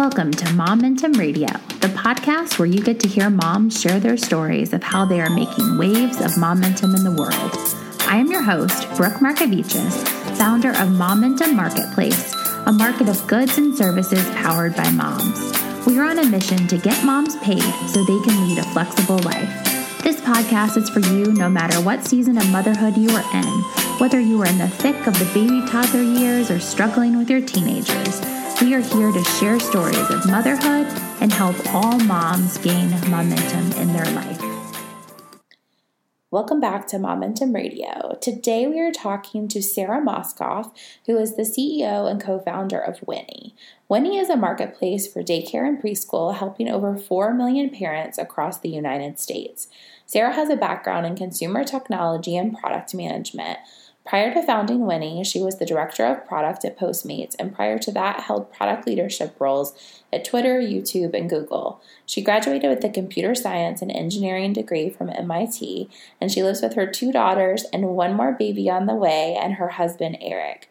Welcome to Momentum Radio, the podcast where you get to hear moms share their stories of how they are making waves of momentum in the world. I am your host, Brooke Markoviches, founder of Momentum Marketplace, a market of goods and services powered by moms. We are on a mission to get moms paid so they can lead a flexible life. This podcast is for you no matter what season of motherhood you are in, whether you are in the thick of the baby toddler years or struggling with your teenagers. We are here to share stories of motherhood and help all moms gain momentum in their life. Welcome back to Momentum Radio. Today we are talking to Sarah Mauskopf, who is the CEO and co founder of Winnie. Winnie is a marketplace for daycare and preschool, helping over 4 million parents across the United States. Sarah has a background in consumer technology and product management. Prior to founding Winnie, she was the director of product at Postmates, and prior to that, held product leadership roles at Twitter, YouTube, and Google. She graduated with a computer science and engineering degree from MIT, and she lives with her two daughters and one more baby on the way, and her husband, Eric.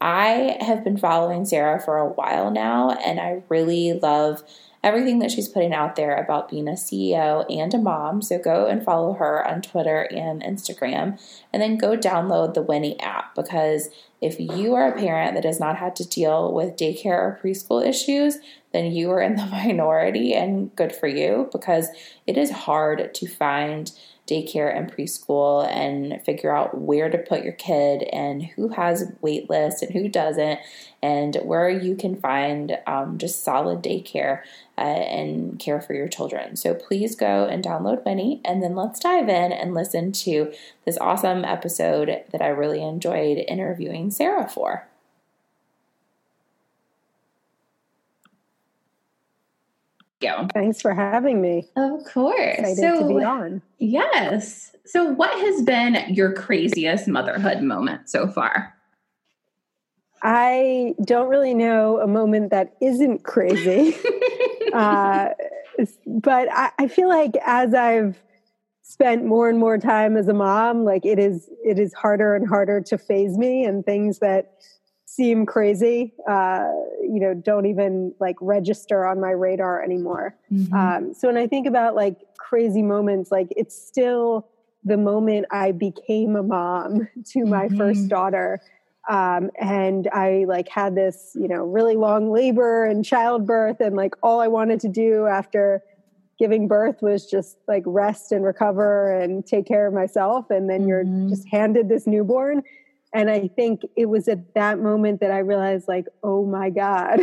I have been following Sarah for a while now, and I really love everything that she's putting out there about being a CEO and a mom. So go and follow her on Twitter and Instagram, and then go download the Winnie app because if you are a parent that has not had to deal with daycare or preschool issues, then you are in the minority, and good for you because it is hard to find daycare and preschool and figure out where to put your kid and who has wait lists and who doesn't and where you can find um, just solid daycare uh, and care for your children. So please go and download Winnie and then let's dive in and listen to this awesome episode that I really enjoyed interviewing Sarah for. Go. Thanks for having me. Of course. Excited so, to be on. Yes. So, what has been your craziest motherhood moment so far? I don't really know a moment that isn't crazy. uh, but I, I feel like as I've spent more and more time as a mom, like it is it is harder and harder to phase me and things that seem crazy, uh, you know, don't even like register on my radar anymore. Mm-hmm. Um, so when I think about like crazy moments, like it's still the moment I became a mom to my mm-hmm. first daughter. Um, and I like had this, you know, really long labor and childbirth, and like all I wanted to do after giving birth was just like rest and recover and take care of myself. And then mm-hmm. you're just handed this newborn and I think it was at that moment that I realized, like, oh my God,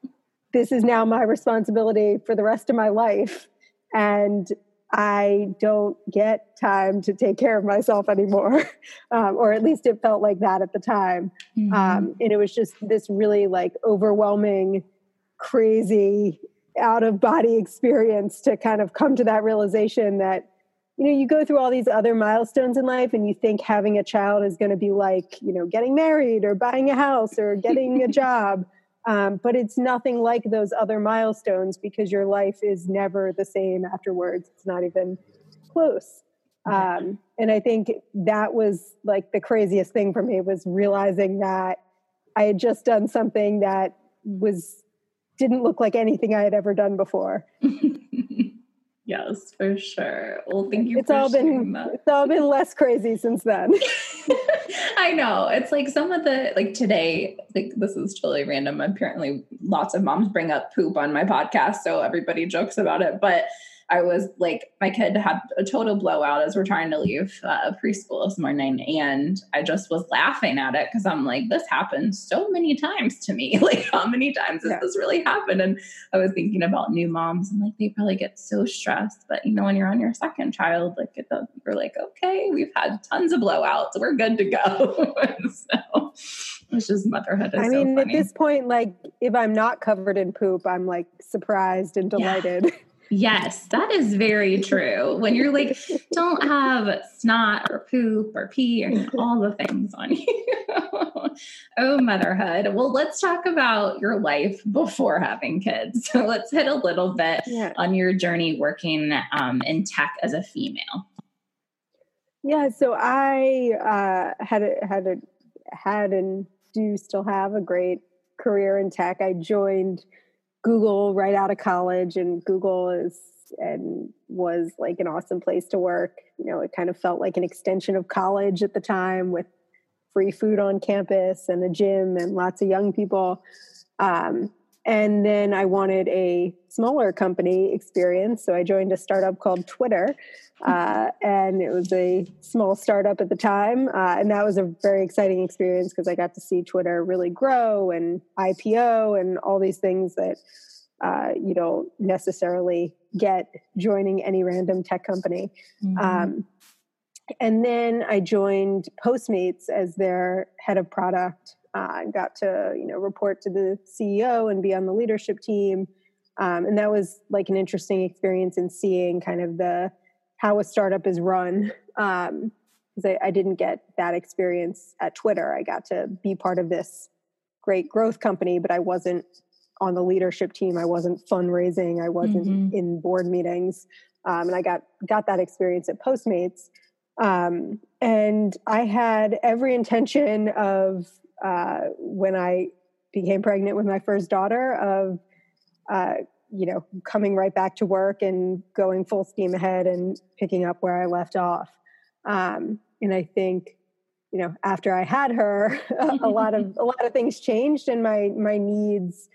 this is now my responsibility for the rest of my life. And I don't get time to take care of myself anymore. Um, or at least it felt like that at the time. Mm-hmm. Um, and it was just this really like overwhelming, crazy, out of body experience to kind of come to that realization that you know you go through all these other milestones in life and you think having a child is going to be like you know getting married or buying a house or getting a job. Um, but it's nothing like those other milestones because your life is never the same afterwards. It's not even close. Um, and i think that was like the craziest thing for me was realizing that i had just done something that was didn't look like anything i had ever done before Yes, for sure. Well, thank you. It's all been that. it's all been less crazy since then. I know. It's like some of the like today. Like this is totally random. Apparently, lots of moms bring up poop on my podcast, so everybody jokes about it. But I was like, my kid had a total blowout as we're trying to leave uh, preschool this morning. And I just was laughing at it because I'm like, this happens so many times to me. like, how many times has yeah. this really happened? And I was thinking about new moms and like, they probably get so stressed. But, you know, when you're on your second child, like, it, does, you're like, okay, we've had tons of blowouts. We're good to go. so it's just motherhood. I mean, so at this point, like, if I'm not covered in poop, I'm like surprised and delighted. Yeah. Yes, that is very true. When you're like, don't have snot or poop or pee or all the things on you. oh, motherhood. Well, let's talk about your life before having kids. So let's hit a little bit yeah. on your journey working um, in tech as a female. Yeah, so I uh, had a, had a, had and do still have a great career in tech. I joined Google right out of college, and Google is and was like an awesome place to work. You know, it kind of felt like an extension of college at the time with free food on campus and a gym and lots of young people. Um, and then I wanted a smaller company experience. So I joined a startup called Twitter. Uh, and it was a small startup at the time. Uh, and that was a very exciting experience because I got to see Twitter really grow and IPO and all these things that uh, you don't necessarily get joining any random tech company. Mm-hmm. Um, and then I joined Postmates as their head of product. Uh, got to you know report to the CEO and be on the leadership team, um, and that was like an interesting experience in seeing kind of the how a startup is run. Um, because I, I didn't get that experience at Twitter. I got to be part of this great growth company, but I wasn't on the leadership team. I wasn't fundraising. I wasn't mm-hmm. in board meetings, um, and I got got that experience at Postmates. Um, and I had every intention of uh, when I became pregnant with my first daughter of uh, you know coming right back to work and going full steam ahead and picking up where I left off. Um, and I think you know after I had her, a, lot of a lot of things changed, and my my needs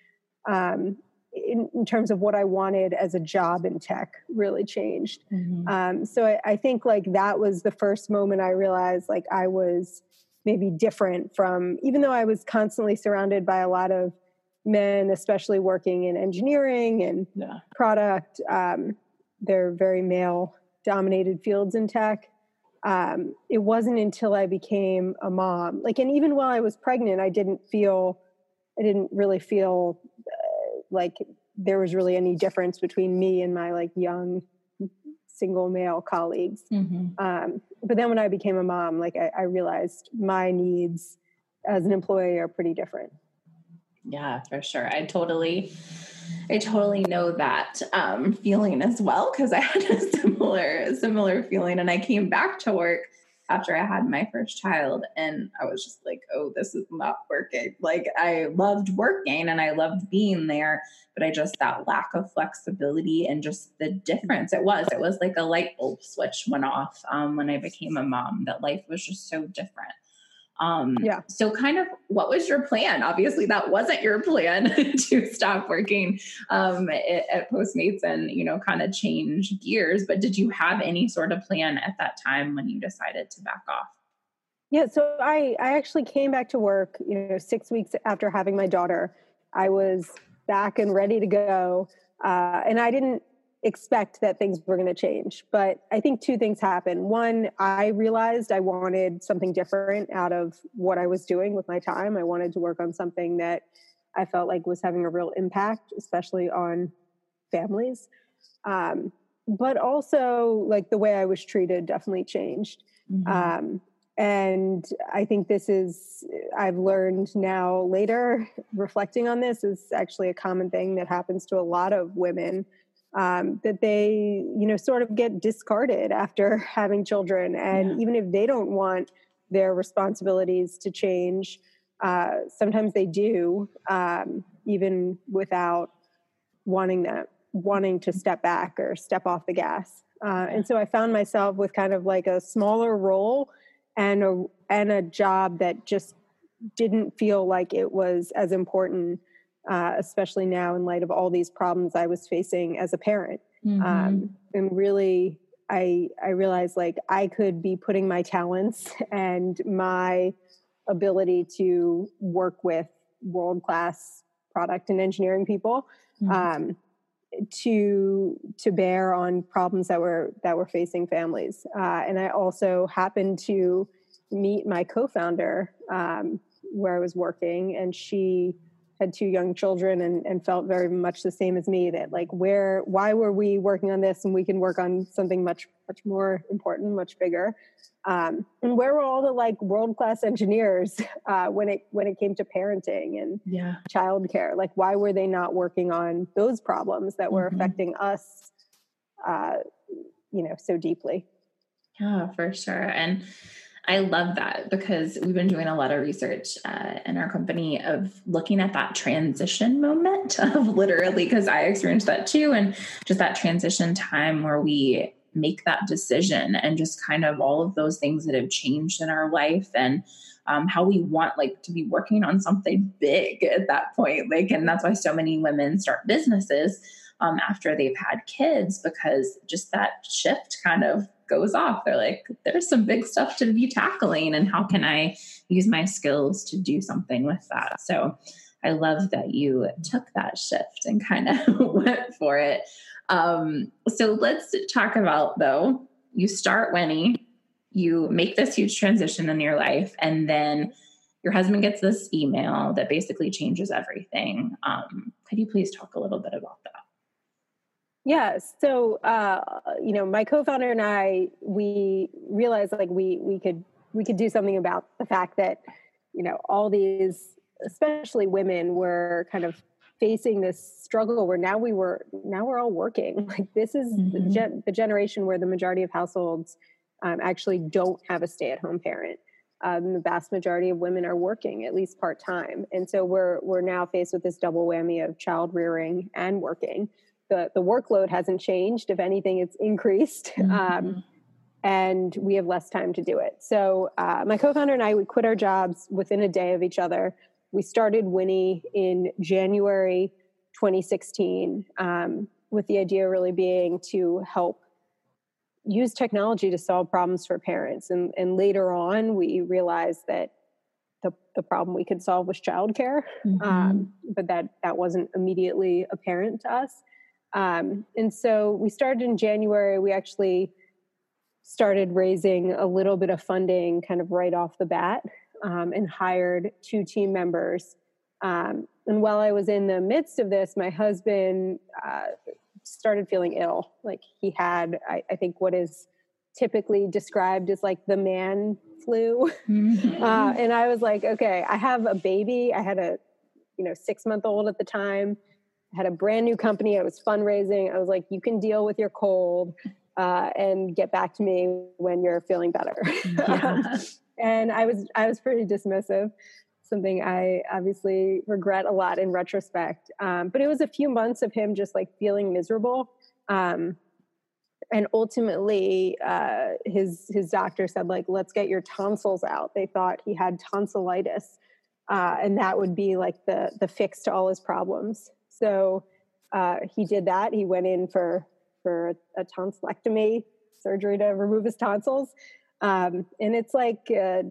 um, in, in, terms of what I wanted as a job in tech really changed. Mm-hmm. Um, so I, I, think like that was the first moment I realized like I was maybe different from, even though I was constantly surrounded by a lot of men, especially working in engineering and yeah. product. Um, they're very male dominated fields in tech. Um, it wasn't until I became a mom, like, and even while I was pregnant, I didn't feel, I didn't really feel like there was really any difference between me and my like young single male colleagues. Mm-hmm. Um, but then when I became a mom, like I, I realized my needs as an employee are pretty different. Yeah, for sure. I totally, I totally know that um, feeling as well because I had a similar, similar feeling, and I came back to work after I had my first child. And I was just like, oh, this is not working. Like, I loved working and I loved being there, but I just, that lack of flexibility and just the difference it was, it was like a light bulb switch went off um, when I became a mom, that life was just so different. Um, yeah. So, kind of, what was your plan? Obviously, that wasn't your plan to stop working um, at, at, Postmates and you know, kind of change gears. But did you have any sort of plan at that time when you decided to back off? Yeah. So I I actually came back to work. You know, six weeks after having my daughter, I was back and ready to go. Uh, and I didn't expect that things were going to change. But I think two things happened. One, I realized I wanted something different out of what I was doing with my time. I wanted to work on something that I felt like was having a real impact, especially on families. Um, but also, like the way I was treated definitely changed. Mm-hmm. Um, and I think this is, I've learned now later, reflecting on this, is actually a common thing that happens to a lot of women um, that they you know sort of get discarded after having children. And yeah. even if they don't want their responsibilities to change uh, sometimes they do um, even without wanting that wanting to step back or step off the gas. Uh, and so i found myself with kind of like a smaller role and a and a job that just didn't feel like it was as important uh, especially now in light of all these problems I was facing as a parent. Mm-hmm. Um, and really, I I realized like I could be putting my talents and my ability to work with world class product and engineering people mm-hmm. um, to to bear on problems that were that were facing families. Uh, and I also happened to meet my co-founder um, where I was working, and she had two young children and, and felt very much the same as me that like where why were we working on this and we can work on something much much more important much bigger um, and where were all the like world class engineers uh, when it when it came to parenting and yeah. childcare like why were they not working on those problems that were mm-hmm. affecting us uh, you know so deeply yeah for sure and I love that because we've been doing a lot of research uh, in our company of looking at that transition moment of literally, because I experienced that too, and just that transition time where we make that decision and just kind of all of those things that have changed in our life and um, how we want like to be working on something big at that point like and that's why so many women start businesses um, after they've had kids because just that shift kind of goes off. They're like, there's some big stuff to be tackling, and how can I use my skills to do something with that? So I love that you took that shift and kind of went for it. Um, so let's talk about though, you start Winnie, you make this huge transition in your life, and then your husband gets this email that basically changes everything. Um, could you please talk a little bit about that? Yeah. So, uh, you know, my co-founder and I, we realized like we we could we could do something about the fact that, you know, all these, especially women, were kind of facing this struggle where now we were now we're all working. Like this is mm-hmm. the, gen- the, generation where the majority of households um, actually don't have a stay-at-home parent. Um, the vast majority of women are working at least part time, and so we're we're now faced with this double whammy of child rearing and working the the workload hasn't changed. If anything, it's increased. Mm-hmm. Um, and we have less time to do it. So uh, my co-founder and I we quit our jobs within a day of each other. We started Winnie in January 2016 um, with the idea really being to help use technology to solve problems for parents. And, and later on, we realized that the, the problem we could solve was childcare, mm-hmm. um, but that that wasn't immediately apparent to us. Um, and so we started in January. We actually started raising a little bit of funding kind of right off the bat um, and hired two team members. Um, and while I was in the midst of this, my husband uh, started feeling ill. Like he had, I, I, think, what is typically described as like the man flu. Mm-hmm. Uh, and I was like, okay, I have a baby. I had a, you know, six month old at the time had a brand new company. I was fundraising. I was like, you can deal with your cold uh, and get back to me when you're feeling better. Yeah. and I was I was pretty dismissive. Something I obviously regret a lot in retrospect. Um, but it was a few months of him just like feeling miserable. Um, and ultimately, uh, his his doctor said like, let's get your tonsils out. They thought he had tonsillitis, uh, and that would be like the the fix to all his problems. So uh, he did that. He went in for for a tonsillectomy surgery to remove his tonsils, um, and it's like uh,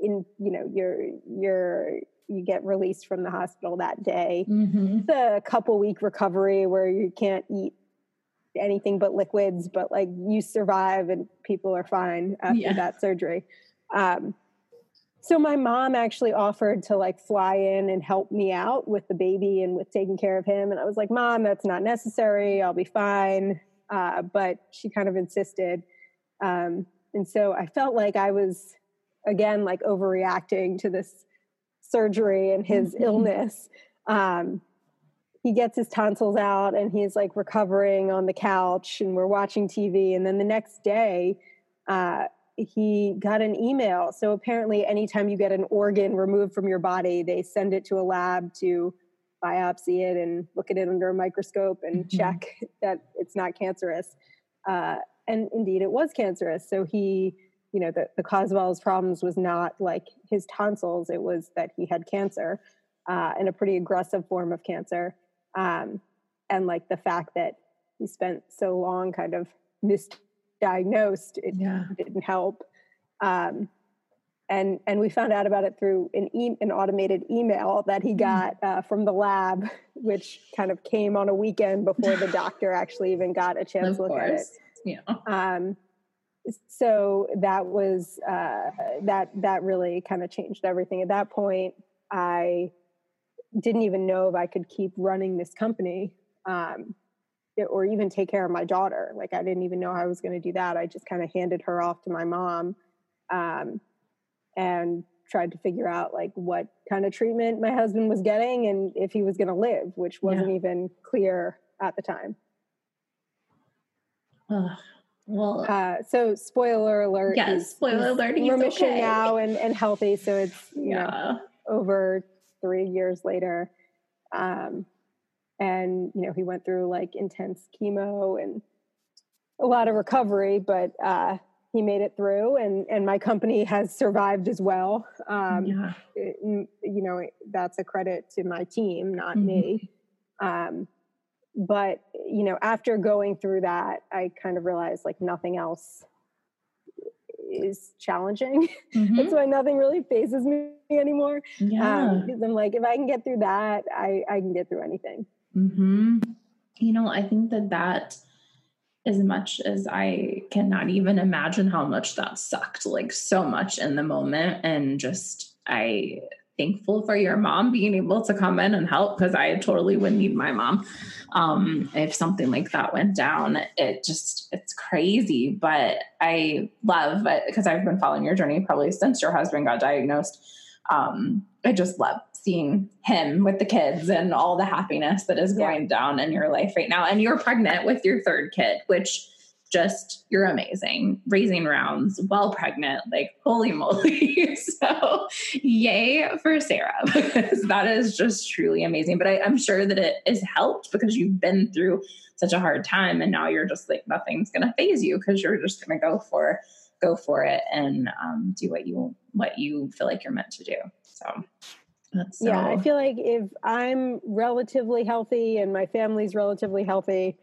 in you know you're you're you get released from the hospital that day. Mm-hmm. It's a couple week recovery where you can't eat anything but liquids, but like you survive and people are fine after yeah. that surgery. Um, so my mom actually offered to like fly in and help me out with the baby and with taking care of him and i was like mom that's not necessary. I'll be fine. Uh, but she kind of insisted. Um, and so i felt like i was again like overreacting to this surgery and his mm-hmm. illness. Um, he gets his tonsils out and he's like recovering on the couch and we're watching tv and then the next day uh, he got an email. So apparently, anytime you get an organ removed from your body, they send it to a lab to biopsy it and look at it under a microscope and mm-hmm. check that it's not cancerous. Uh, and indeed, it was cancerous. So he, you know, the, the cause of all his problems was not like his tonsils, it was that he had cancer uh, and a pretty aggressive form of cancer. Um, and like the fact that he spent so long kind of missed diagnosed, it yeah. didn't help. Um, and and we found out about it through an e- an automated email that he hmm. got uh, from the lab, which kind of came on a weekend before the doctor actually even got a chance of to look course. at it. Yeah. Um, so that was uh, that that really kind of changed everything. At that point, I didn't even know if I could keep running this company. Um, or even take care of my daughter. Like I didn't even know I was going to do that. I just kind of handed her off to my mom um, and tried to figure out like what kind of treatment my husband was getting and if he was going to live, which wasn't yeah. even clear at the time. Well, uh, so spoiler alert. Yes, spoiler alert. He's remission okay. now and, and healthy. So it's you yeah. know over three years later, um, and you know he went through like intense chemo and a lot of recovery, but uh, he made it through, and and my company has survived as well. Um, yeah. It, you know that's a credit to my team, not mm-hmm. me. Um, but you know after going through that i kind of realized like nothing else is challenging mm-hmm. that's why nothing really phases me anymore yeah um, i'm like if i can get through that i i can get through anything mm-hmm. you know i think that that as much as i cannot even imagine how much that sucked like so much in the moment and just i thankful for your mom being able to come in and help because I totally would need my mom um, if something like that went down. It just, it's crazy. But I love because I've been following your journey probably since your husband got diagnosed. Um, I just love seeing him with the kids and all the happiness that is going yeah. down in your life right now. And you're pregnant with your third kid, which just you're amazing. Raising rounds while pregnant like holy moly. So yay for sarah because that is just truly amazing. But I, i'm sure that it has helped because you've been through such a hard time and now you're just like nothing's gonna phase you because you're just gonna go for go for it and um, do what you what you feel like you're meant to do. So so. yeah i feel like if i'm relatively healthy and my family's relatively healthy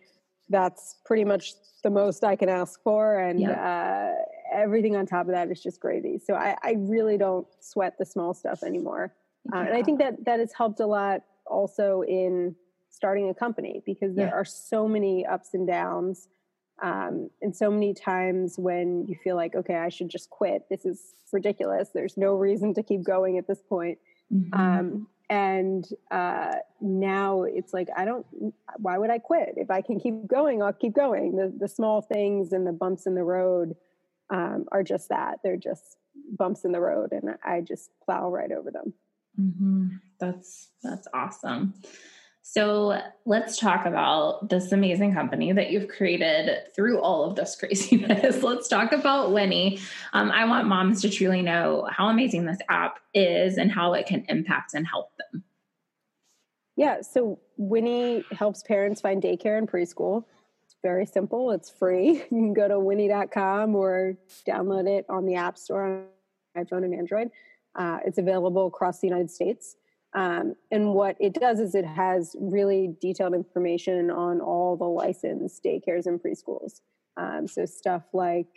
that's pretty much the most I can ask for. And yep. uh, everything on top of that is just gravy. So I, I really don't sweat the small stuff anymore. Yeah. Uh, and I think that that has helped a lot also in starting a company because there yeah. are so many ups and downs. Um, and so many times when you feel like, okay, I should just quit. This is ridiculous. There's no reason to keep going at this point. Mm-hmm. Um, and uh, now it's like i don't why would i quit? If i can keep going i'll keep going. The, the small things and the bumps in the road um, are just that. They're just bumps in the road and i just plow right over them. Mm-hmm. that's that's awesome so let's talk about this amazing company that you've created through all of this craziness. let's talk about Winnie. Um, I want moms to truly know how amazing this app is and how it can impact and help them. Yeah, so Winnie helps parents find daycare and preschool. It's very simple, it's free. You can go to winnie.com or download it on the App Store on iPhone and Android. Uh, it's available across the United States. Um, and what it does is it has really detailed information on all the licensed daycares and preschools. Um, so stuff like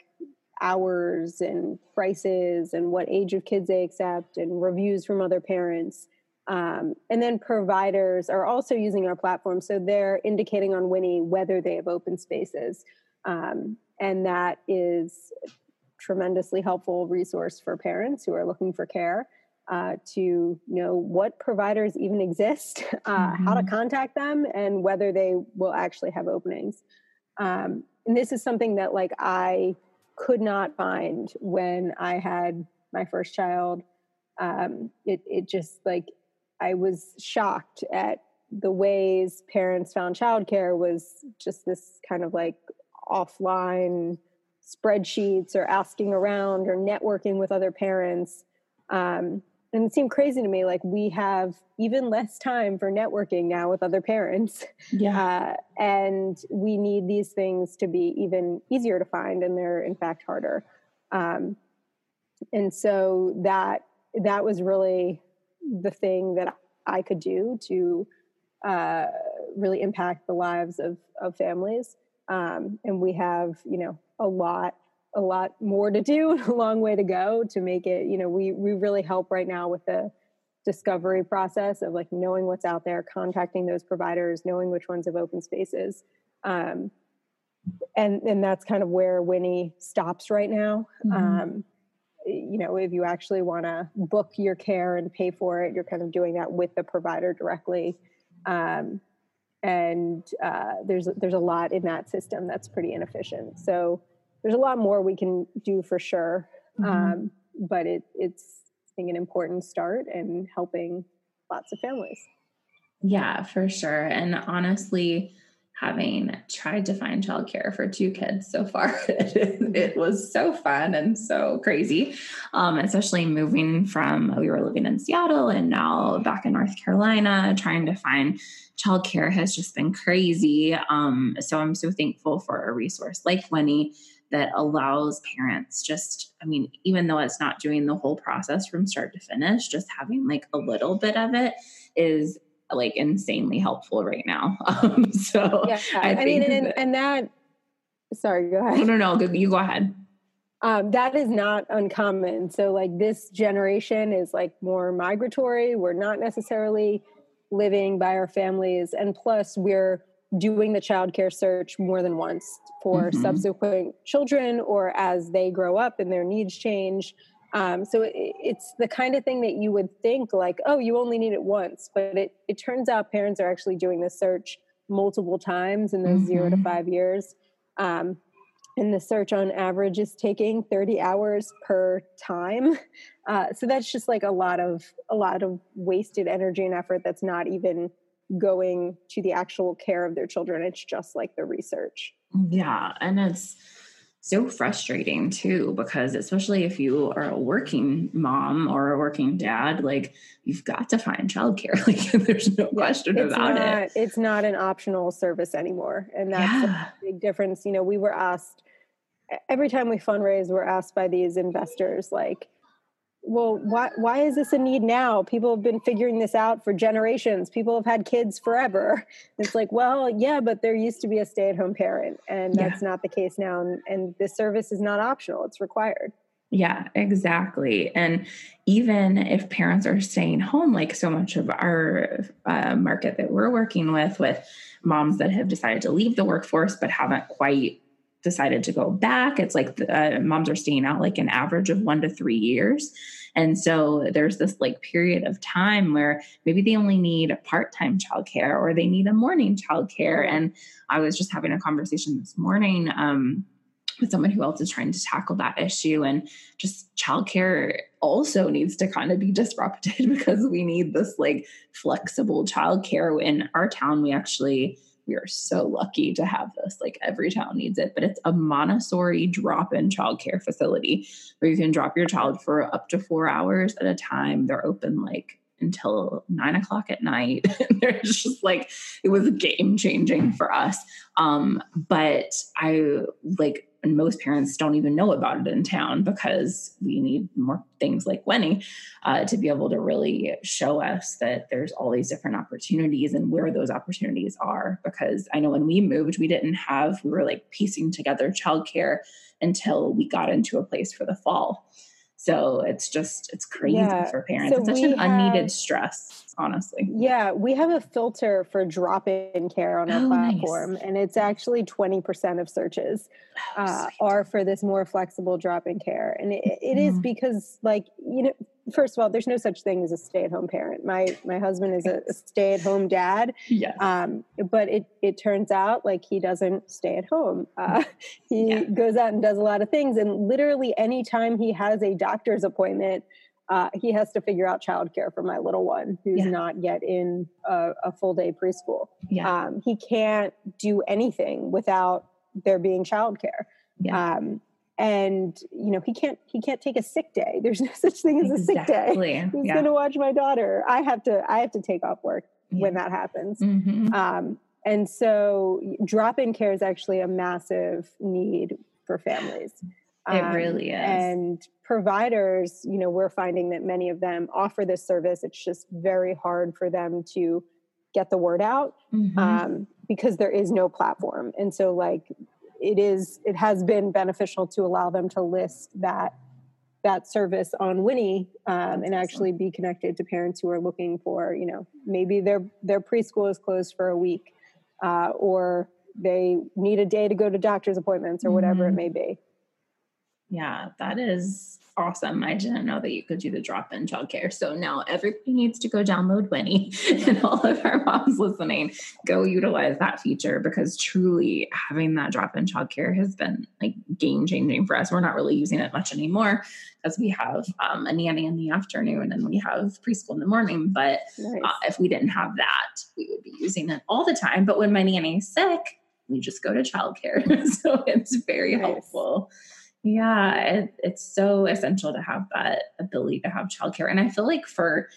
hours and prices and what age of kids they accept and reviews from other parents. Um, and then providers are also using our platform. So they're indicating on Winnie whether they have open spaces. Um, and that is tremendously helpful resource for parents who are looking for care uh, to know what providers even exist, uh, mm-hmm. how to mm-hmm. contact them, and whether they will actually have openings. Um, and this is something that like I could not find when I had my first child. Um, it it just like I was shocked at the ways parents found childcare was just this kind of like offline spreadsheets or asking around or networking with other parents. Um, and it seemed crazy to me like we have even less time for networking now with other parents. Yeah. Uh, and we need these things to be even easier to find and they're in fact harder. Um, and so that that was really the thing that i could do to uh, really impact the lives of of families. Um, and we have you know a lot a lot more to do, a long way to go to make it, you know, we we really help right now with the discovery process of like knowing what's out there, contacting those providers, knowing which ones have open spaces. Um, and and that's kind of where Winnie stops right now. Mm-hmm. Um, you know, if you actually want to book your care and pay for it, you're kind of doing that with the provider directly. Um, and uh, there's there's a lot in that system that's pretty inefficient. So there's a lot more we can do for sure. Mm-hmm. Um, but it, it's, I think, an important start in helping lots of families. Yeah, for sure. And honestly, having tried to find childcare for two kids so far. it, was so fun and so crazy, um, especially moving from we were living in Seattle and now back in North Carolina, trying to find childcare has just been crazy. Um, so I'm so thankful for a resource like Winnie that allows parents just, I mean, even though it's not doing the whole process from start to finish, just having like a little bit of it is like insanely helpful right now. Um, so yeah, I, I mean, and, that, and that, sorry, go ahead. No, no, no, you go ahead. Um, that is not uncommon. So, like, this generation is like more migratory. We're not necessarily living by our families. And plus, we're doing the childcare search more than once for mm-hmm. subsequent children or as they grow up and their needs change. Um, so it, it's the kind of thing that you would think like, oh, you only need it once, but it, it turns out parents are actually doing the search multiple times in those mm-hmm. zero to mm-hmm. five years. Um, and the search on average is taking 30 hours per time. Uh, so that's just like a lot of a lot of wasted energy and effort that's not even going to the actual care of their children. It's just like the research. Yeah, and it's so frustrating too because especially if you are a working mom or a working dad like you've got to find childcare like there's no question about not, it it's not an optional service anymore and that's yeah. a big difference you know we were asked every time we fundraise we're asked by these investors like well why why is this a need now people have been figuring this out for generations people have had kids forever it's like well yeah but there used to be a stay-at-home parent and that's yeah. not the case now and, and this service is not optional it's required yeah, exactly. And even if parents are staying home, like so much of our uh, market that we're working with, with moms that have decided to leave the workforce but haven't quite decided to go back. It's like the, uh, moms are staying out like an average of one to three years. And so there's this like period of time where maybe they only need a part-time childcare or they need a morning childcare. And I was just having a conversation this morning um, with someone who else is trying to tackle that issue and just childcare also needs to kind of be disrupted because we need this like flexible childcare in our town we actually we are so lucky to have this. Like every town needs it, but it's a Montessori drop in childcare facility where you can drop your child for up to four hours at a time. They're open like until nine o'clock at night. There's just like it was game changing for us. Um, but I like and most parents don't even know about it in town because we need more things like Winnie uh, to be able to really show us that there's all these different opportunities and where those opportunities are. Because I know when we moved, we didn't have, we were like piecing together childcare until we got into a place for the fall. So it's just, it's crazy yeah. for parents. So it's such an have, unneeded stress, honestly. Yeah, we have a filter for drop in care on our oh, platform, nice. and it's actually 20% of searches oh, uh, are for this more flexible drop in care. And it, it mm. is because, like, you know, first of all, there's no such thing as a stay-at-home parent. My my husband is a, stay-at-home dad. Yeah. Um, but it it turns out like he doesn't stay at home. Uh, he yeah. goes out and does a lot of things, and literally anytime he has a doctor's appointment, uh, he has to figure out childcare for my little one who's yeah. not yet in a, a full day preschool. Yeah. Um, he can't do anything without there being childcare. Yeah. Um, and you know he can't he can't take a sick day. There's no such thing as a sick day. He's yeah. going to watch my daughter. I have to i have to take off work yeah. when that happens. Mm-hmm. um, and so drop in care is actually a massive need for families. It um, really is. and providers you know we're finding that many of them offer this service. It's just very hard for them to get the word out mm-hmm. um, because there is no platform. And so like it is it has been beneficial to allow them to list that that service on Winnie um, and actually be connected to parents who are looking for you know maybe their their preschool is closed for a week uh, or they need a day to go to doctor's appointments or whatever mm-hmm. it may be yeah that is awesome. I didn't know that you could do the drop in childcare. So now everybody needs to go download Winnie and all of our moms listening, go utilize that feature because truly having that drop in childcare has been like game changing for us. We're not really using it much anymore because we have um, a nanny in the afternoon and we have preschool in the morning. But nice. uh, if we didn't have that, we would be using it all the time. But when my nanny's sick, we just go to childcare. so it's very nice. helpful. Yeah, it, it's so essential to have that ability to have childcare. And I feel like for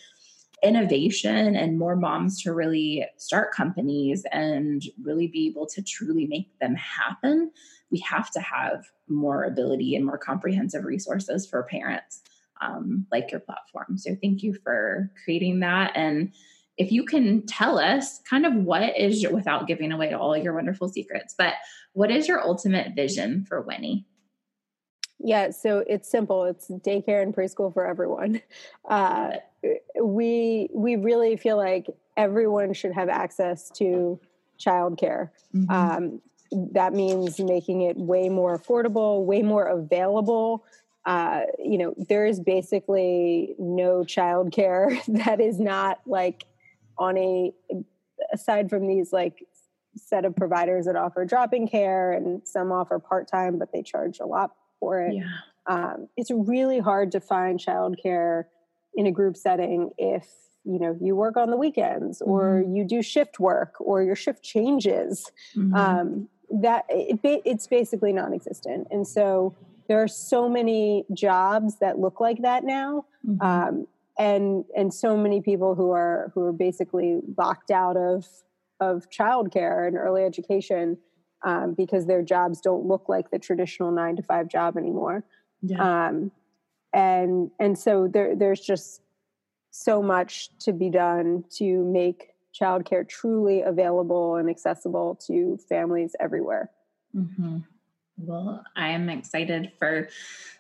innovation and more moms to really start companies and really be able to truly make them happen, we have to have more ability and more comprehensive resources for parents um, like your platform. So thank you for creating that. And if you can tell us kind of what is your, without giving away all your wonderful secrets, but what is your ultimate vision for Winnie? Yeah, so it's simple. It's daycare and preschool for everyone. Uh, we we really feel like everyone should have access to childcare. Mm-hmm. Um, that means making it way more affordable, way more available. Uh, you know, there is basically no childcare that is not like on a aside from these like set of providers that offer drop-in care and some offer part-time but they charge a lot for it yeah. um, it's really hard to find childcare in a group setting if you know you work on the weekends or mm-hmm. you do shift work or your shift changes mm-hmm. um, that it, it's basically non-existent and so there are so many jobs that look like that now mm-hmm. um, and and so many people who are who are basically locked out of of childcare and early education um, because their jobs don't look like the traditional nine to five job anymore. Yeah. Um, and and so there there's just so much to be done to make childcare truly available and accessible to families everywhere. Mm-hmm. Well, I am excited for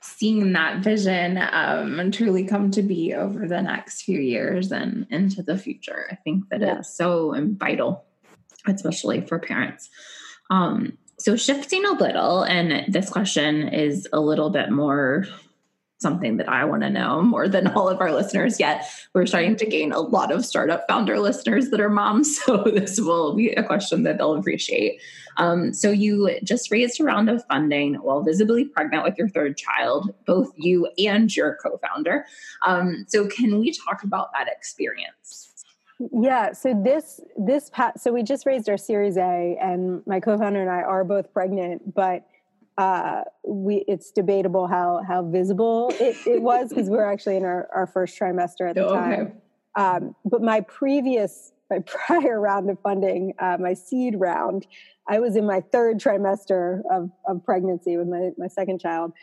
seeing that vision um, truly come to be over the next few years and into the future. I think that yeah. it's so vital, especially for parents. Um, so, shifting a little, and this question is a little bit more something that I want to know more than all of our listeners yet. We're starting to gain a lot of startup founder listeners that are moms. So this will be a question that they'll appreciate. Um, so you just raised a round of funding while visibly pregnant with your third child, both you and your co-founder. Um, so can we talk about that experience? Yeah, so this this so we just raised our Series A, and my co-founder and I are both pregnant, but uh, we it's debatable how how visible it, it was because we are actually in our, our first trimester at the oh, time. Okay. Um, but my previous my prior round of funding, uh, my seed round, I was in my third trimester of, of pregnancy with my, my second child.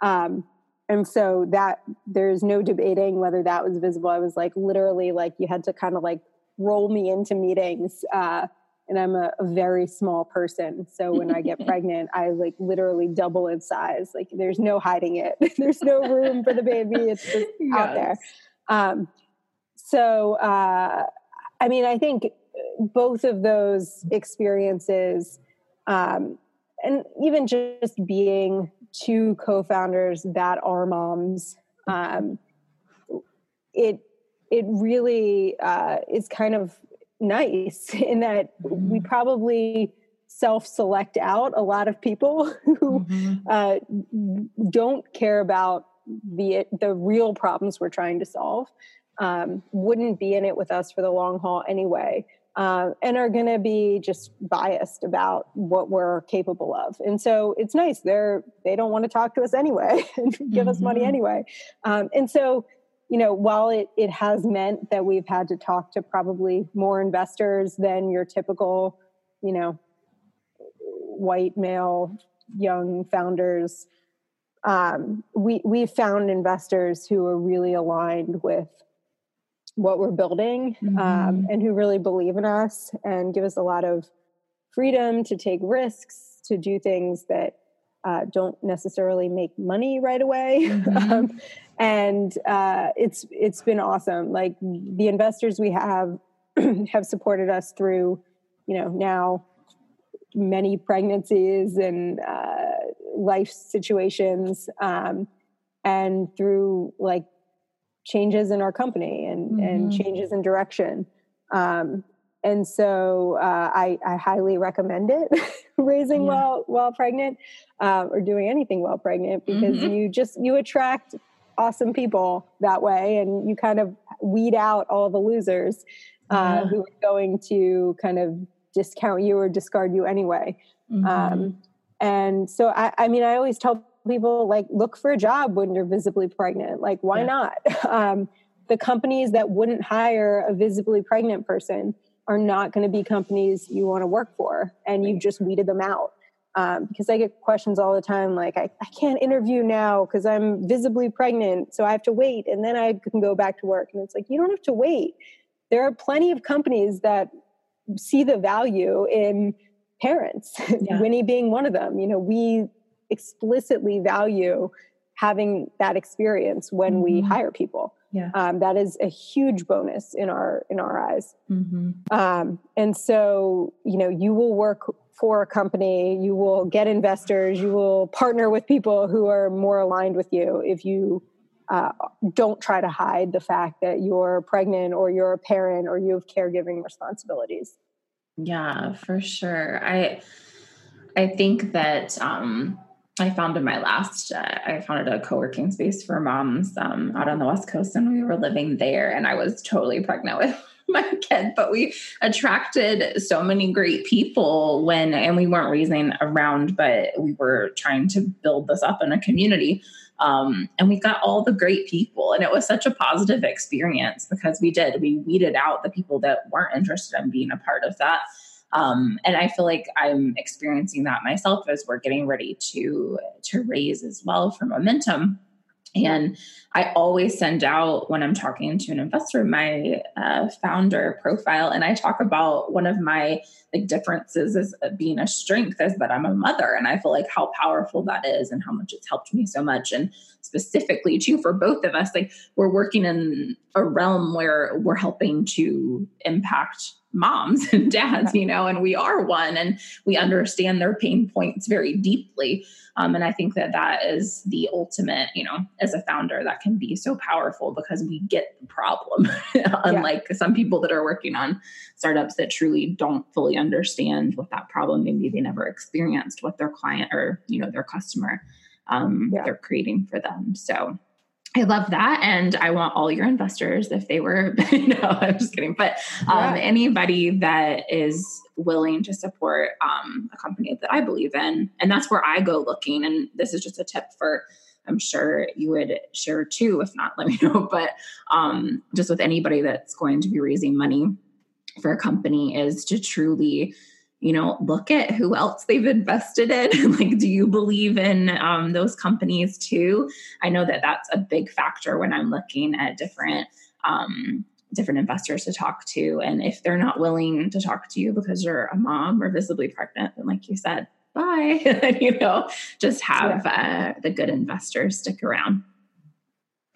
Um, and so that there's no debating whether that was visible. I was like literally like you had to kind of like roll me into meetings. Uh, and I'm a, a, very small person. So when I get pregnant, I like literally double in size. Like there's no hiding it. there's no room for the baby. It's just yes. out there. Um, so uh, I mean, I think both of those experiences, um, and even just being two co-founders that are moms, um, it it really uh, is kind of nice in that we mm-hmm. probably self-select out a lot of people who mm-hmm. uh, don't care about the the real problems we're trying to solve um, wouldn't be in it with us for the long haul anyway uh, and are going to be just biased about what we're capable of and so it's nice they're they don't want to talk to us anyway and give mm-hmm. us money mm-hmm. anyway um, and so you know, while it, it has meant that we've had to talk to probably more investors than your typical, you know, white male young founders, um, we we've found investors who are really aligned with what we're building um, mm-hmm. um, and who really believe in us and give us a lot of freedom to take risks, to do things that uh, don't necessarily make money right away. Mm-hmm. um, and uh, it's it's been awesome. Like the investors we have have supported us through, you know, now many pregnancies and uh, life situations. Um, and through like changes in our company and, mm-hmm. and changes in direction. Um, and so uh, I, I, highly recommend it raising yeah. while while pregnant uh, or doing anything while pregnant because mm-hmm. you just you attract awesome people that way and you kind of weed out all the losers uh, yeah. who are going to kind of discount you or discard you anyway mm-hmm. um, and so I, I mean i always tell people like look for a job when you're visibly pregnant like why yeah. not? Um, the companies that wouldn't hire a visibly pregnant person are not going to be companies you want to work for and you've just weeded them out. Um, because i get questions all the time like i, I can't interview now because i'm visibly pregnant so i have to wait and then i can go back to work. And it's like you don't have to wait. There are plenty of companies that see the value in parents yeah. winnie being one of them. You know we explicitly value having that experience when mm-hmm. we hire people. Yeah. Um, that is a huge bonus in our in our eyes. Mm-hmm. Um, and so, you know, you will work for a company, you will get investors, you will partner with people who are more aligned with you if you uh, don't try to hide the fact that you're pregnant or you're a parent or you have caregiving responsibilities. Yeah, for sure. I I think that um, I founded my last, uh, I founded a co working space for moms um, out on the West Coast, and we were living there, and I was totally pregnant with my kid. But we attracted so many great people when, and we weren't raising around, but we were trying to build this up in a community. Um, and we got all the great people, and it was such a positive experience because we did, we weeded out the people that weren't interested in being a part of that um, and I feel like I'm experiencing that myself as we're getting ready to to raise as well for momentum. And I always send out when I'm talking to an investor my uh, founder profile, and I talk about one of my like differences as being a strength is that I'm a mother, and I feel like how powerful that is, and how much it's helped me so much. And specifically, too, for both of us, like we're working in a realm where we're helping to impact moms and dads, you know, and we are one and we understand their pain points very deeply. Um, and I think that that is the ultimate, you know, as a founder, that can be so powerful because we get the problem, unlike yeah. some people that are working on startups that truly don't fully understand what that problem maybe they never experienced what their client or, you know, their customer um, yeah. they're creating for them. So I love that. And I want all your investors, if they were, no, I'm just kidding, but um, yeah. anybody that is willing to support um, a company that I believe in. And that's where I go looking. And this is just a tip for, I'm sure you would share too. If not, let me know. But um, just with anybody that's going to be raising money for a company is to truly you know look at who else they've invested in. Like do you believe in um, those companies too? I know that that's a big factor when i'm looking at different um, different investors to talk to. And if they're not willing to talk to you because you're a mom or visibly pregnant then like you said bye. You know just have uh, the good investors stick around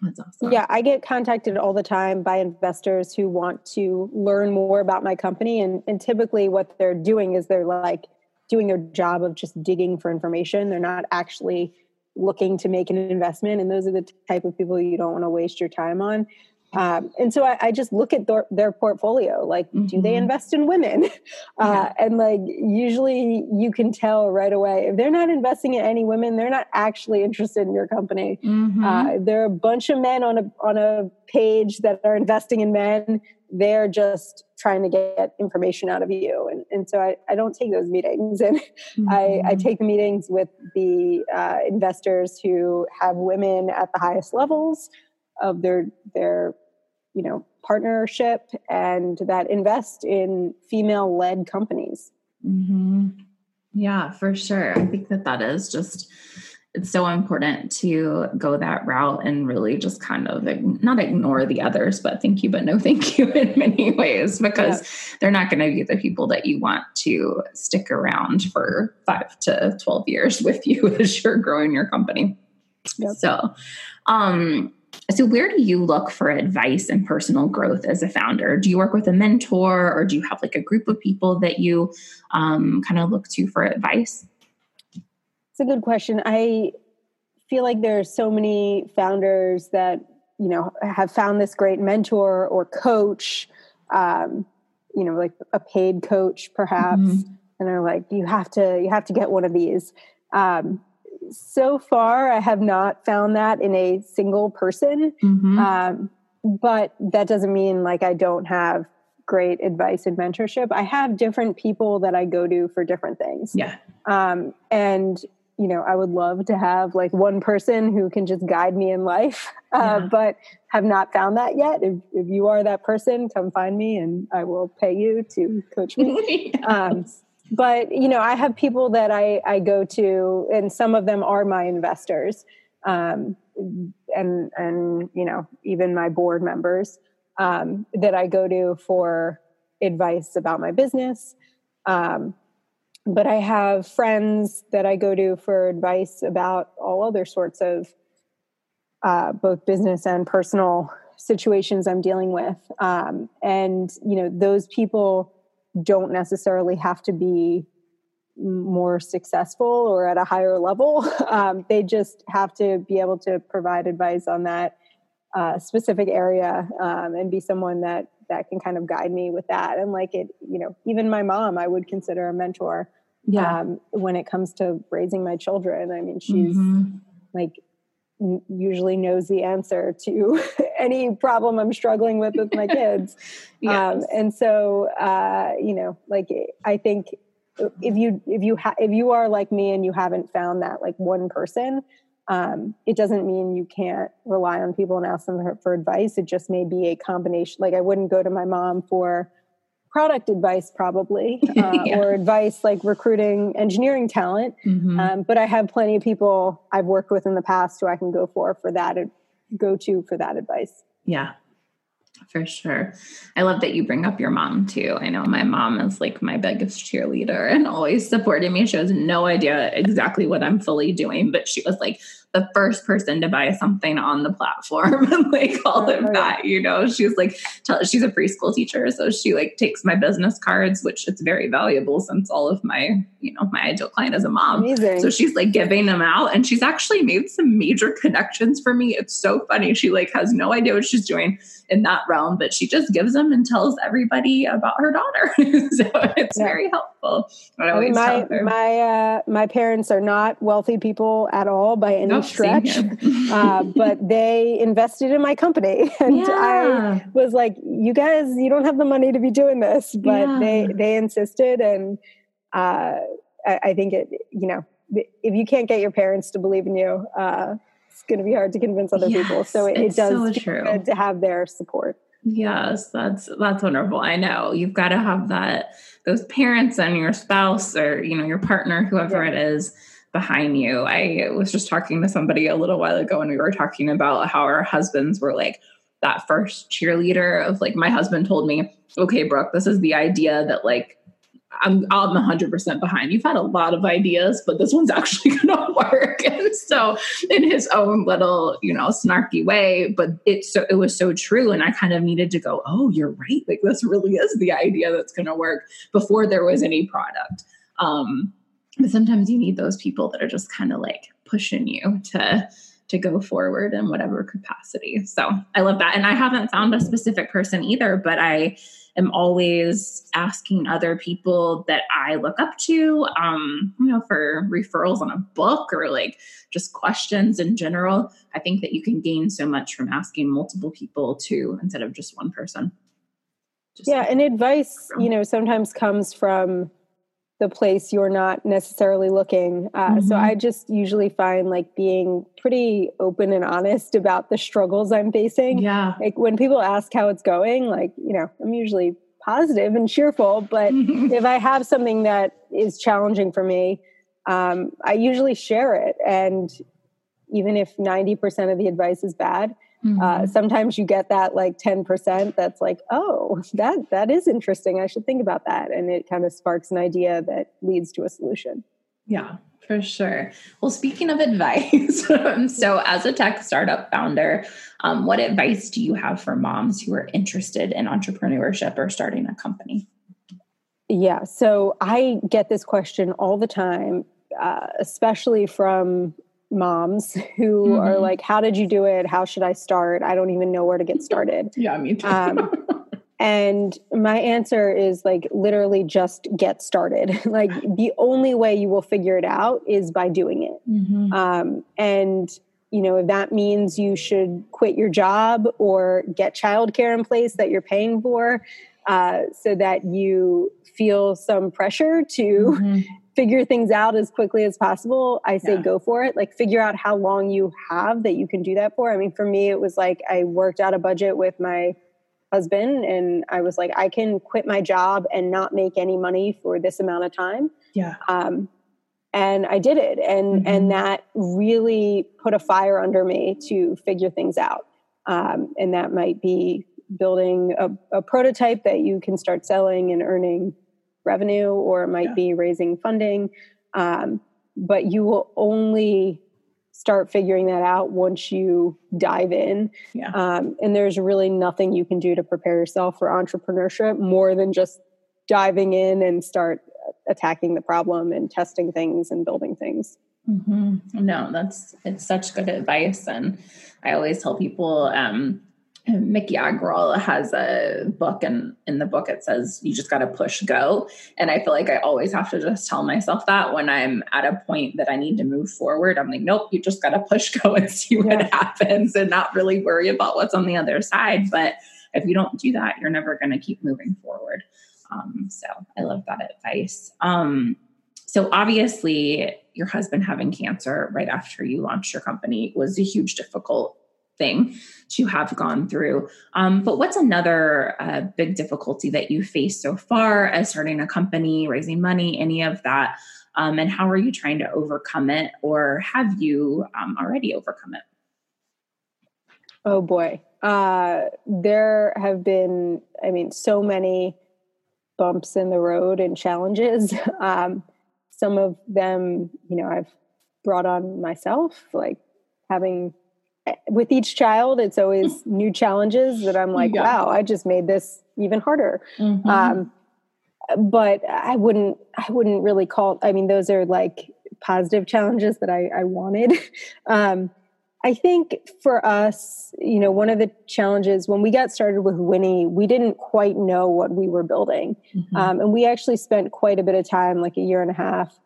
that's awesome. Yeah, I get contacted all the time by investors who want to learn more about my company. And, and typically, what they're doing is they're like doing their job of just digging for information. They're not actually looking to make an investment. And those are the type of people you don't want to waste your time on. Um, and so I, I, just look at their, their portfolio like mm-hmm. do they mm-hmm. invest in women uh, yeah. and like usually you can tell right away if they're not investing in any women they're not actually interested in your company mm-hmm. uh, there are a bunch of men on a on a page that are investing in men they're just trying to get information out of you and, and so I, I don't take those meetings and mm-hmm. I, I take the meetings with the uh, investors who have women at the highest levels of their their you know partnership and that invest in female led companies mm-hmm. yeah for sure i think that that is just it's so important to go that route and really just kind of not ignore the others but thank you but no thank you in many ways because yeah. they're not going to be the people that you want to stick around for 5 to 12 years with you as you're growing your company yep. so um so, where do you look for advice and personal growth as a founder? Do you work with a mentor or do you have like a group of people that you um, kind of look to for advice? It's a good question. I feel like there's so many founders that you know have found this great mentor or coach um, you know like a paid coach perhaps mm-hmm. and are like you have to you have to get one of these um, so far i have not found that in a single person mm-hmm. um, but that doesn't mean like i don't have great advice and mentorship i have different people that i go to for different things yeah um, and you know, I would love to have like one person who can just guide me in life, uh, yeah. but have not found that yet. If, if you are that person, come find me and I will pay you to coach me. yes. um, but you know, I have people that I, I go to, and some of them are my investors, um, and and you know, even my board members um, that I go to for advice about my business. Um, but I have friends that I go to for advice about all other sorts of uh, both business and personal situations I'm dealing with. Um, and, you know, those people don't necessarily have to be more successful or at a higher level. Um, they just have to be able to provide advice on that uh, specific area um, and be someone that that can kind of guide me with that. And like it, you know, even my mom, I would consider a mentor yeah. Um, when it comes to raising my children. I mean, she's mm-hmm. like usually knows the answer to any problem I'm struggling with with my kids. yes. um, and so, uh, you know, like I think if you if you ha- if you are like me and you haven't found that like one person. Um, it doesn't mean you can't rely on people and ask them for, for advice. It just may be a combination. Like I wouldn't go to my mom for product advice probably uh, yeah. or advice like recruiting engineering talent mm-hmm. um, but i have plenty of people i've worked with in the past who i can go for for that go to for that advice yeah for sure. I love that you bring up your mom too. I know my mom is like my biggest cheerleader and always supported me. She has no idea exactly what I'm fully doing, but she was like, the first person to buy something on the platform and like all of that you know? She's like tell, she's a preschool teacher so she like takes my business cards which it's very valuable since all of my you know my ideal client is a mom. Amazing. so she's like giving them out and she's actually made some major connections for me. It's so funny. She like has no idea what she's doing in that realm but she just gives them and tells everybody about her daughter. So it's yeah. very helpful I mean, my my uh, my parents are not wealthy people at all by any stretch, uh, but they invested in my company, and yeah. I was like, "You guys, you don't have the money to be doing this," but yeah. they they insisted, and uh, I, I, think it. You know, if you can't get your parents to believe in you, uh, it's going to be hard to convince other yes, people. So it, it does so good to have their support. Yes, that's that's wonderful. I know you've got to have that those parents and your spouse or you know your partner, whoever yeah. it is behind you. I was just talking to somebody a little while ago and we were talking about how our husbands were like that first cheerleader of like my husband told me, "Okay, Brooke, this is the idea that like I'm I'm 100% behind. You've had a lot of ideas, but this one's actually going to work." And so in his own little, you know, snarky way, but it's so it was so true and I kind of needed to go, "Oh, you're right. Like this really is the idea that's going to work before there was any product." Um but sometimes you need those people that are just kind of like pushing you to to go forward in whatever capacity. So I love that. And I haven't found a specific person either, but I am always asking other people that I look up to, um, you know, for referrals on a book or like just questions in general. I think that you can gain so much from asking multiple people too, instead of just one person. Just yeah. And advice, you know, sometimes comes from the place you're not necessarily looking. Uh, mm-hmm. So I just usually find like being pretty open and honest about the struggles I'm facing. Yeah. Like when people ask how it's going, like, you know, I'm usually positive and cheerful, but if I have something that is challenging for me, um, I usually share it. And even if 90% of the advice is bad, mm-hmm. Uh, sometimes you get that like 10% that's like, oh, that that is interesting. I should think about that. And it kind of sparks an idea that leads to a solution. Yeah, for sure. Well, speaking of advice, so as a tech startup founder, um, what advice do you have for moms who are interested in entrepreneurship or starting a company? Yeah, so I get this question all the time, uh, especially from moms who mm-hmm. are like, How did you do it? How should I start? I don't even know where to get started. yeah, me too. um, and my answer is like literally just get started. like the only way you will figure it out is by doing it. Mm-hmm. Um, and you know, if that means you should quit your job or get childcare in place that you're paying for, uh, so that you feel some pressure to mm-hmm. Figure things out as quickly as possible, I say yeah. go for it. Like figure out how long you have that you can do that for. I mean, for me, it was like I worked out a budget with my husband and I was like, I can quit my job and not make any money for this amount of time. Yeah. Um, and I did it. And, mm-hmm. and that really put a fire under me to figure things out. Um, and that might be building a, a, prototype that you can start selling and earning revenue, or it might yeah. be raising funding. Um, but you will only start figuring that out once you dive in. Yeah. Um, and there's really nothing you can do to prepare yourself for entrepreneurship more than just diving in and start attacking the problem and testing things and building things. Mm-hmm. No, that's it's such good advice, and I always tell people um, Miki Agrawal has a book, and in the book it says you just got to push go. And I feel like I always have to just tell myself that when I'm at a point that I need to move forward. I'm like, nope, you just got to push go and see what yeah. happens, and not really worry about what's on the other side. But if you don't do that, you're never going to keep moving forward. Um, so I love that advice. Um, so obviously, your husband having cancer right after you launched your company was a huge difficult thing to have gone through. Um, but what's another uh, big difficulty that you faced so far as starting a company, raising money, any of that? Um, and how are you trying to overcome it, or have you um, already overcome it? Oh boy. Uh, there have been, I mean, so many bumps in the road and challenges. Um, some of them, you know, I've brought on myself, like having with each child, it's always new challenges that I'm like, yeah. wow, I just made this even harder. Mm-hmm. Um, but I wouldn't, I wouldn't really call. I mean, those are like positive challenges that I, I wanted. Um, I think for us, you know, one of the challenges when we got started with Winnie, we didn't quite know what we were building. Mm-hmm. Um, and we actually spent quite a bit of time, like a year and a half,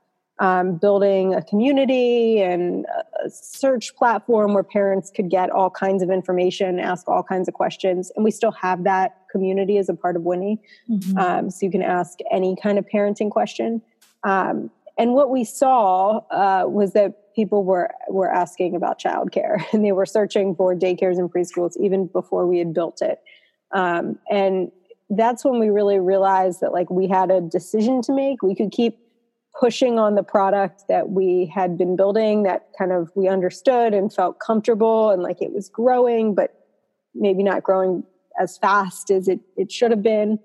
um, building a community and a search platform where parents could get all kinds of information, ask all kinds of questions. And we still have that community as a part of Winnie. Mm-hmm. Um, so you can ask any kind of parenting question. Um, and what we saw uh, was that people were were asking about childcare, and they were searching for daycares and preschools even before we had built it. Um, and that's when we really realized that like we had a decision to make. We could keep pushing on the product that we had been building that kind of we understood and felt comfortable and like it was growing but maybe not growing as fast as it, it should have been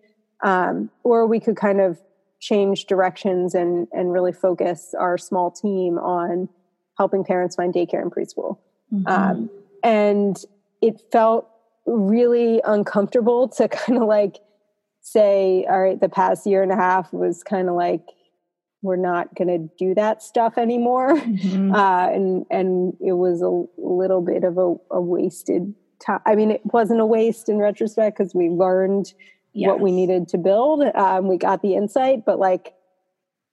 um, or we could kind of change directions and and really focus our small team on helping parents find daycare and preschool mm-hmm. um, and it felt really uncomfortable to kind of like say all right the past year and a half was kind of like we're not going to do that stuff anymore mm-hmm. uh, and and it was a little bit of a, a wasted time i mean it wasn't a waste in retrospect because we learned yes. what we needed to build um, we got the insight but like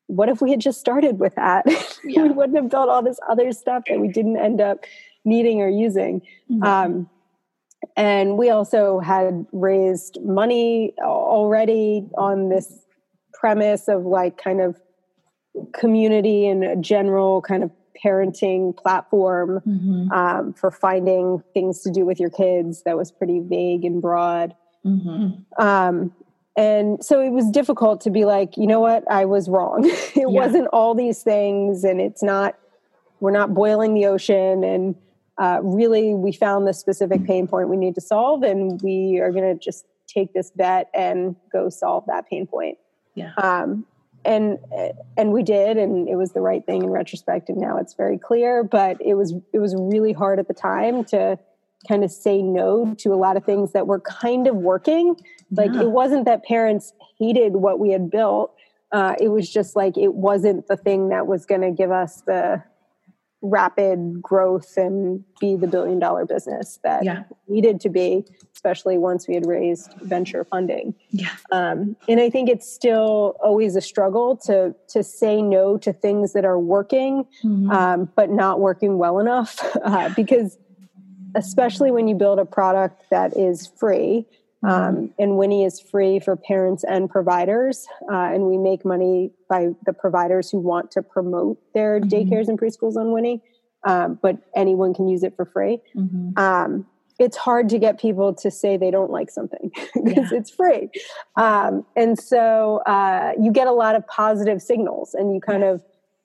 what if we had just started with that yeah. we wouldn't have built all this other stuff that we didn't end up needing or using mm-hmm. um, and we also had raised money already on this premise of like kind of community and a general kind of parenting platform mm-hmm. um, for finding things to do with your kids that was pretty vague and broad. Mm-hmm. Um, and so it was difficult to be like, you know what, I was wrong. it yeah. wasn't all these things, and it's not, we're not boiling the ocean. And uh, really, we found the specific pain point we need to solve, and we are going to just take this bet and go solve that pain point. Yeah. Um, and and we did and it was the right thing in retrospect and now it's very clear but it was it was really hard at the time to kind of say no to a lot of things that were kind of working like yeah. it wasn't that parents hated what we had built uh, it was just like it wasn't the thing that was going to give us the rapid growth and be the billion dollar business that Yeah. needed to be, especially once we had raised venture funding. Yeah. Um, and I think it's still always a struggle to to say no to things that are working, Mhm. um, but not working well enough, uh, because especially when you build a product that is free. Um, and Winnie is free for parents and providers, uh, and we make money by the providers who want to promote their Mhm. daycares and preschools on Winnie. Um, but anyone can use it for free Mhm. um, it's hard to get people to say they don't like something because Yeah. it's free. Um, and so uh, you get a lot of positive signals, and you kind of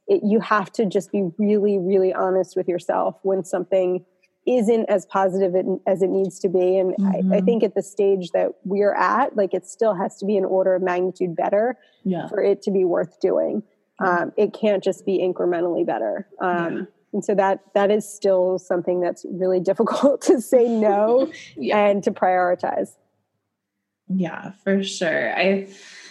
it, you have to just be really, really honest with yourself when something isn't as positive as it needs to be. And I, I Mhm. think at the stage that we're at, like it still has to be an order of magnitude better Yeah. for it to be worth doing. Um, it can't just be incrementally better. Um, Yeah. And so that that is still something that's really difficult to say no Yeah. and to prioritize. Yeah, for sure. I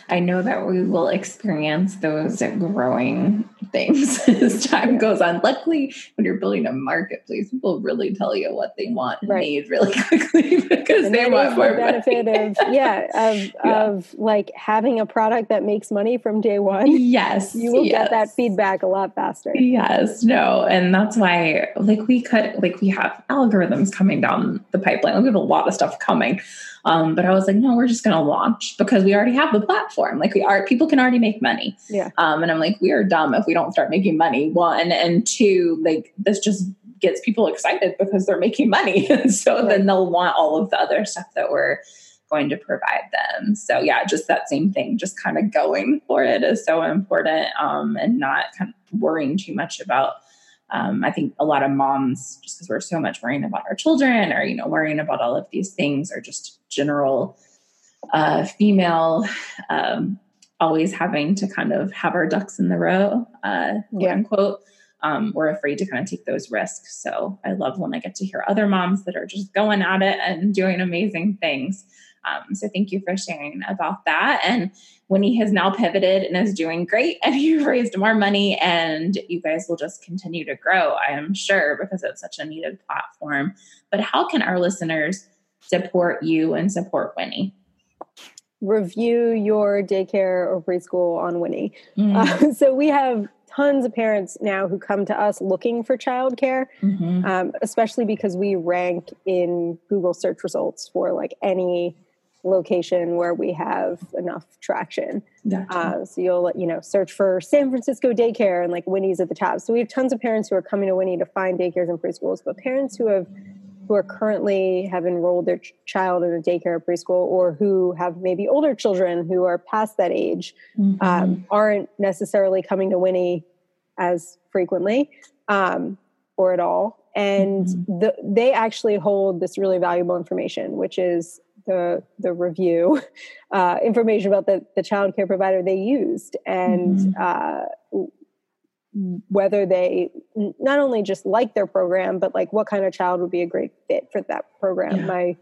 I know that we will experience those growing things as time goes on. Luckily, when you're building a marketplace, people really tell you what they want and Right. need really quickly because And they want more the benefit money. of yeah of Yeah. of like having a product that makes money from day one. yes, You will get that feedback a lot faster. Yes, no, and that's why like we could like we have algorithms coming down the pipeline. Like, we have a lot of stuff coming. Um, but I was like, no, we're just gonna launch because we already have the platform. Like we are people can already make money. Yeah. Um, and I'm like, we are dumb if we don't start making money. One and two, like this just gets people excited because they're making money. And so Right. then they'll want all of the other stuff that we're going to provide them. So yeah, just that same thing, just kind of going for it is so important. Um, and not kind of worrying too much about um, I think a lot of moms, just because we're so much worrying about our children or, you know, worrying about all of these things or just general uh, female, um, always having to kind of have our ducks in the row, uh, quote Yeah. unquote. Um, we're afraid to kind of take those risks. So I love when I get to hear other moms that are just going at it and doing amazing things. Um, so thank you for sharing about that. And Winnie has now pivoted and is doing great, and you've raised more money, and you guys will just continue to grow, I am sure, because it's such a needed platform. But how can our listeners support you and support Winnie? Review your daycare or preschool on Winnie. Mm. Uh, so we have tons of parents now who come to us looking for childcare. Mhm. um, especially because we rank in Google search results for like any location where we have enough traction. Gotcha. Uh, so you'll you know search for San Francisco daycare and like Winnie's at the top. So we have tons of parents who are coming to Winnie to find daycares and preschools, but parents who have who are currently have enrolled their ch- child in a daycare or preschool, or who have maybe older children who are past that age, Mhm. um, aren't necessarily coming to Winnie as frequently um, or at all. And Mhm. the, they actually hold this really valuable information, which is the the review uh, information about the the child care provider they used and Mhm. uh, whether they not only just like their program, but like what kind of child would be a great fit for that program. Yeah. My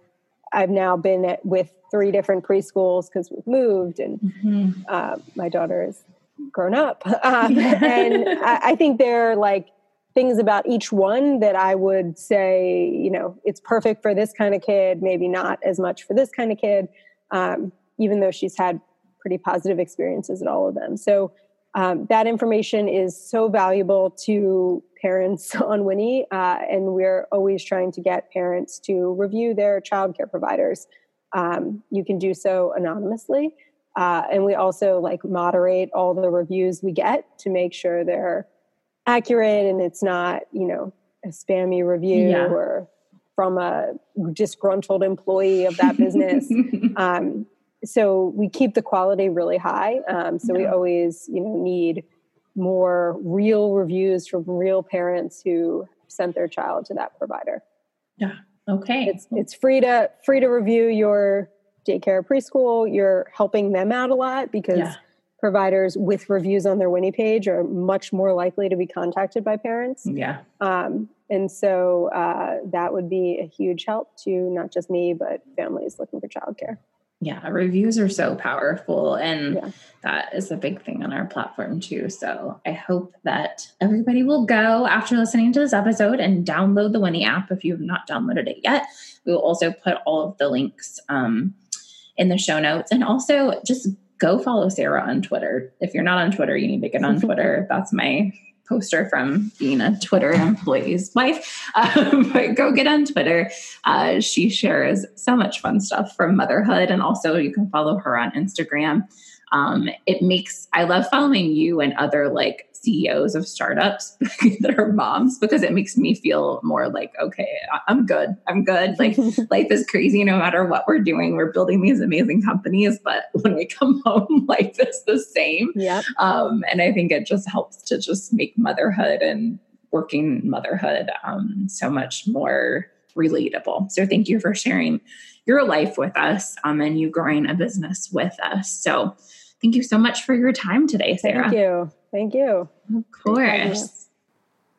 I've now been at, with three different preschools because we've moved and Mhm. uh, my daughter is grown up. Um, and I, I think there are like things about each one that I would say, you know, it's perfect for this kind of kid, maybe not as much for this kind of kid, um, even though she's had pretty positive experiences at all of them. So um, that information is so valuable to parents on Winnie, uh, and we're always trying to get parents to review their childcare providers. Um, you can do so anonymously. Uh, and we also like moderate all the reviews we get to make sure they're accurate and it's not, you know, a spammy review Yeah. or from a disgruntled employee of that business. um, so we keep the quality really high. Um, so we always, you know, need more real reviews from real parents who sent their child to that provider. Yeah. Okay. It's it's free to free to review your daycare preschool. You're helping them out a lot because Yeah. providers with reviews on their Winnie page are much more likely to be contacted by parents. yeah. Um, and so uh, that would be a huge help to not just me, but families looking for childcare. Yeah, reviews are so powerful. And Yeah. that is a big thing on our platform too. So I hope that everybody will go after listening to this episode and download the Winnie app if you have not downloaded it yet. We will also put all of the links um, in the show notes. And also just go follow Sarah on Twitter. If you're not on Twitter, you need to get on Twitter. That's my poster from being a Twitter employee's wife. Um, but go get on Twitter. Uh, she shares so much fun stuff from motherhood, and also you can follow her on Instagram. Um, it makes I love following you and other like CEOs of startups that are moms because it makes me feel more like okay, I'm good. I'm good. Like life is crazy no matter what we're doing. We're building these amazing companies, but when we come home, life is the same. Yep. Um, and I think it just helps to just make motherhood and working motherhood um, so much more relatable. So thank you for sharing your life with us um, and you growing a business with us. So thank you so much for your time today, Sarah. Thank you. Thank you. Of course.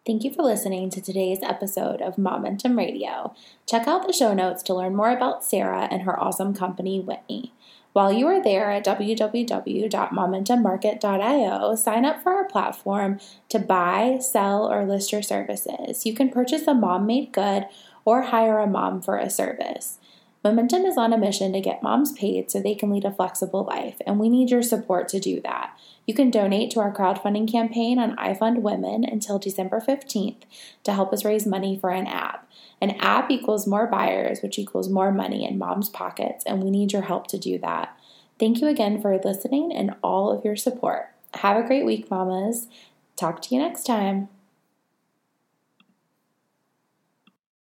Thank you for listening to today's episode of Momentum Radio. Check out the show notes to learn more about Sarah and her awesome company, Winnie. While you are there at www.momentummarket.io, sign up for our platform to buy, sell, or list your services. You can purchase a mom made good or hire a mom for a service. Momentum is on a mission to get moms paid so they can lead a flexible life, and we need your support to do that. You can donate to our crowdfunding campaign on iFund Women until December 15th to help us raise money for an app. An app equals more buyers, which equals more money in moms' pockets, and we need your help to do that. Thank you again for listening and all of your support. Have a great week, mamas. Talk to you next time.